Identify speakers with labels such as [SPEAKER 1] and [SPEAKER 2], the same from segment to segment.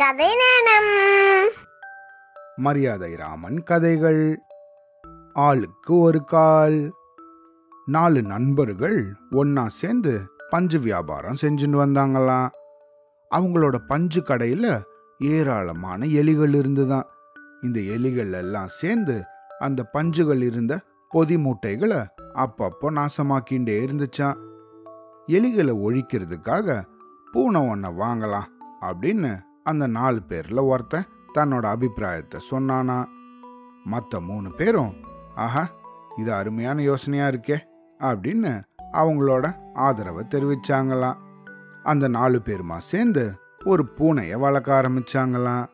[SPEAKER 1] கதை நேரம்
[SPEAKER 2] மரியாதை ராமன் கதைகள். ஆளுக்கு ஒரு கால். நாலு நண்பர்கள் ஒன்னா சேர்ந்து பஞ்சு வியாபாரம் செஞ்சுட்டு வந்தாங்களாம் அவங்களோட பஞ்சு கடையில ஏராளமான எலிகள் இருந்துதான். இந்த எலிகள் எல்லாம் சேர்ந்து அந்த பஞ்சுகள் இருந்த பொதி மூட்டைகளை அப்பப்போ நாசமாக்கிண்டே இருந்துச்சான் எலிகளை ஒழிக்கிறதுக்காக பூனை ஒன்றை வாங்கலாம் அப்படின்னு அந்த நாலு பேரில் ஒருத்தன் தன்னோட அபிப்பிராயத்தை சொன்னானா. மற்ற மூணு பேரும் ஆஹா இது அருமையான யோசனையாக இருக்கே அப்படின்னு அவங்களோட ஆதரவை தெரிவிச்சாங்களாம். அந்த நாலு பேருமா சேர்ந்து ஒரு பூனையை வளர்க்க ஆரம்பிச்சாங்களாம்.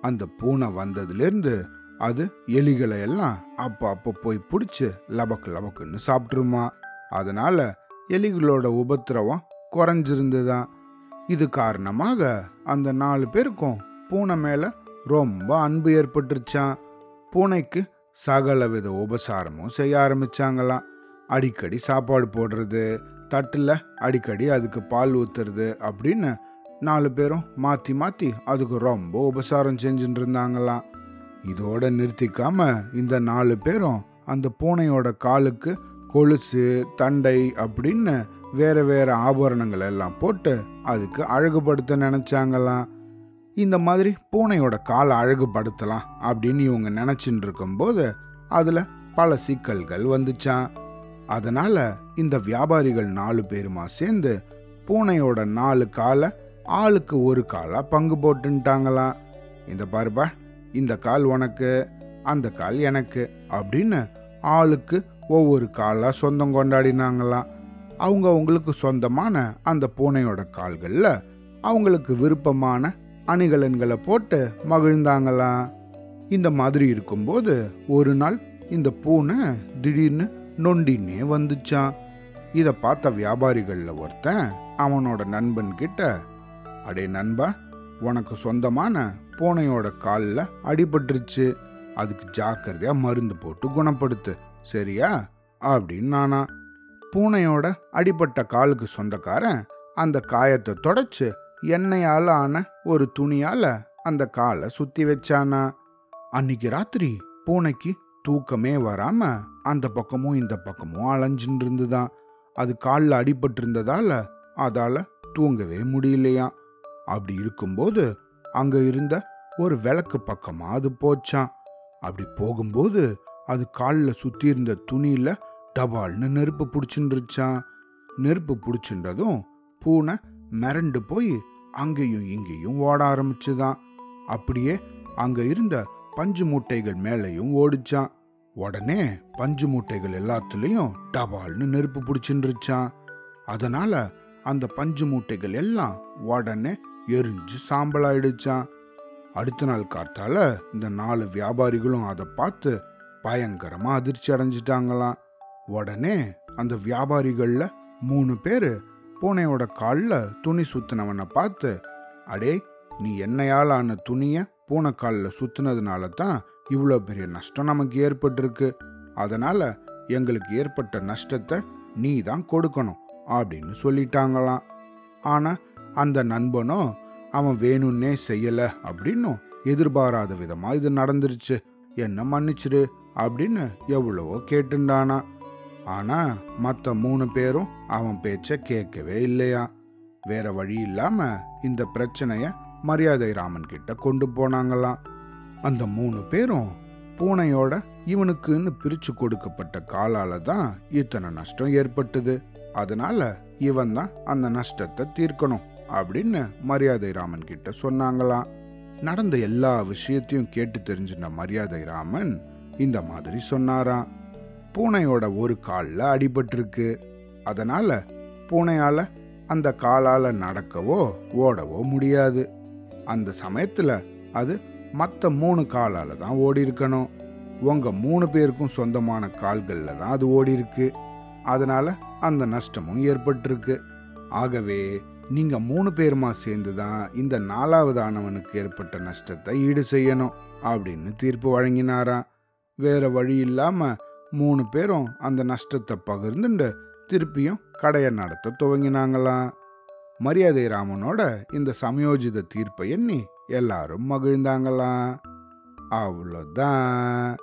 [SPEAKER 2] அந்த பூனை வந்ததுலேருந்து அது எலிகளை எல்லாம் அப்போ அப்போ போய் பிடிச்சி லபக்கு லபக்குன்னு சாப்பிட்ருமா அதனால எலிகளோட உபத்திரவம் குறைஞ்சிருந்துதான் இது காரணமாக அந்த நாலு பேருக்கும் பூனை மேலே ரொம்ப அன்பு ஏற்பட்டுருச்சான் பூனைக்கு சகலவித உபசாரமும் செய்ய ஆரம்பிச்சாங்களாம். அடிக்கடி சாப்பாடு போடுறது தட்டில் அடிக்கடி அதுக்கு பால் ஊத்துறது அப்படின்னு நாலு பேரும் மாற்றி மாற்றி அதுக்கு ரொம்ப உபசாரம் செஞ்சுட்டு இருந்தாங்களாம். இதோட நிறுத்திக்காம இந்த நாலு பேரும் அந்த பூனையோட காலுக்கு கொலுசு தண்டை அப்படின்னு வேற வேற ஆபரணங்கள் எல்லாம் போட்டு அதுக்கு அழகுபடுத்த நினைச்சாங்களாம். இந்த மாதிரி பூனையோட காலை அழகுபடுத்தலாம் அப்படின்னு இவங்க நினைச்சிட்டு இருக்கும்போது அதுல பல சிக்கல்கள் வந்துச்சான் அதனால இந்த வியாபாரிகள் நாலு பேருமா சேர்ந்து பூனையோட நாலு காலை ஆளுக்கு ஒரு காலா பங்கு போட்டுட்டாங்களாம் இந்த பாருப்பா இந்த கால் உனக்கு அந்த கால் எனக்கு அப்படின்னு ஆளுக்கு ஒவ்வொரு காலா சொந்தம் கொண்டாடினாங்களாம். அவங்க அவங்களுக்கு சொந்தமான அந்த பூனையோட கால்களில் அவங்களுக்கு விருப்பமான அணிகலன்களை போட்டு மகிழ்ந்தாங்களாம். இந்த மாதிரி இருக்கும்போது ஒரு நாள் இந்த பூனை திடீர்னு நொண்டின்னே வந்துச்சான் இதை பார்த்த வியாபாரிகளில் ஒருத்தன் அவனோட நண்பன் கிட்ட அடே நண்பா உனக்கு சொந்தமான பூனையோட காலில் அடிபட்டுருச்சு. அதுக்கு ஜாக்கிரதையாக மருந்து போட்டு குணப்படுத்து சரியா? அப்படின்னு நானா பூனையோட அடிபட்ட காலுக்கு சொந்தக்காரன் அந்த காயத்தை தொடச்சு எண்ணெயால ஆன ஒரு துணியால அந்த காலை சுத்தி வச்சானா. அன்னைக்கு ராத்திரி பூனைக்கு தூக்கமே வராம அந்த பக்கமும் இந்த பக்கமும் அலைஞ்சுட்டு இருந்துதான் அது காலில் அடிபட்டு இருந்ததால அதால தூங்கவே முடியலையாம். அப்படி இருக்கும்போது அங்க இருந்த ஒரு விளக்கு பக்கமா அது போச்சான் அப்படி போகும்போது அது காலில் சுத்தி இருந்த துணியில டபால்னு நெருப்பு பிடிச்சிருச்சான் நெருப்பு பிடிச்சின்றதும் பூனை மிரண்டு போய் அங்கேயும் இங்கேயும் ஓட ஆரம்பிச்சுதான் அப்படியே அங்க இருந்த பஞ்சு மூட்டைகள் மேலேயும் ஓடிச்சான் உடனே பஞ்சு மூட்டைகள் எல்லாத்துலேயும் டபால்னு நெருப்பு பிடிச்சிருச்சான் அதனால அந்த பஞ்சு மூட்டைகள் எல்லாம் உடனே எரிஞ்சு சாம்பலாயிடுச்சான் அடுத்த நாள் காத்தால இந்த நாலு வியாபாரிகளும் அதை பார்த்து பயங்கரமா அதிர்ச்சி அடைஞ்சிட்டாங்களாம். உடனே அந்த வியாபாரிகள்ல மூணு பேர் பூனையோட காலில் துணி சுத்தினவனை பார்த்து அடே நீ என்னையால் ஆன துணியை பூனை காலில் சுத்தினதுனால தான் இவ்வளோ பெரிய நஷ்டம் நமக்கு ஏற்பட்டிருக்கு. அதனால் எங்களுக்கு ஏற்பட்ட நஷ்டத்தை நீ தான் கொடுக்கணும் அப்படின்னு சொல்லிட்டாங்களாம். ஆனால் அந்த நண்பனும் அவன் வேணும்னே செய்யலை அப்படின்னும் எதிர்பாராத விதமாக இது நடந்துருச்சு. என்ன மன்னிச்சிரு? அப்படின்னு எவ்வளவோ கேட்டுண்டானா ஆனா மற்ற மூணு பேரும் அவன் பேச்ச கேட்கவே இல்லையா? வேற வழி இல்லாம இந்த பிரச்சனைய மரியாதை ராமன் கிட்ட கொண்டு போனாங்களாம். அந்த மூணு பேரும் பூனையோட இவனுக்குன்னு பிரிச்சு கொடுக்கப்பட்ட காலால தான் இத்தனை நஷ்டம் ஏற்பட்டது. அதனால இவன் தான் அந்த நஷ்டத்தை தீர்க்கணும் அப்படின்னு மரியாதை ராமன் கிட்ட சொன்னாங்களாம். நடந்த எல்லா விஷயத்தையும் கேட்டு தெரிஞ்சின மரியாதை ராமன் இந்த மாதிரி சொன்னாராம். பூனையோட ஒரு காலில் அடிபட்டிருக்கு. அதனால் பூனையால் அந்த காலால் நடக்கவோ ஓடவோ முடியாது. அந்த சமயத்தில் அது மற்ற மூணு காலால் தான் ஓடி இருக்கணும் உங்கள் மூணு பேருக்கும் சொந்தமான கால்களில் தான் அது ஓடி இருக்கு அதனால் அந்த நஷ்டமும் ஏற்பட்டிருக்கு. ஆகவே நீங்கள் மூணு பேருமா சேர்ந்து தான் இந்த நாலாவது ஆனவனுக்கு ஏற்பட்ட நஷ்டத்தை ஈடு செய்யணும் அப்படின்னு தீர்ப்பு வழங்கினாராம். வேற வழி இல்லாமல் மூணு பேரும் அந்த நஷ்டத்தை பகிர்ந்துண்டு திருப்பியும் கடையை நடத்த துவங்கினாங்களாம் மரியாதை ராமனோட இந்த சமயோஜித தீர்ப்பை எண்ணி எல்லாரும் மகிழ்ந்தாங்களாம் அவ்வளோதான்.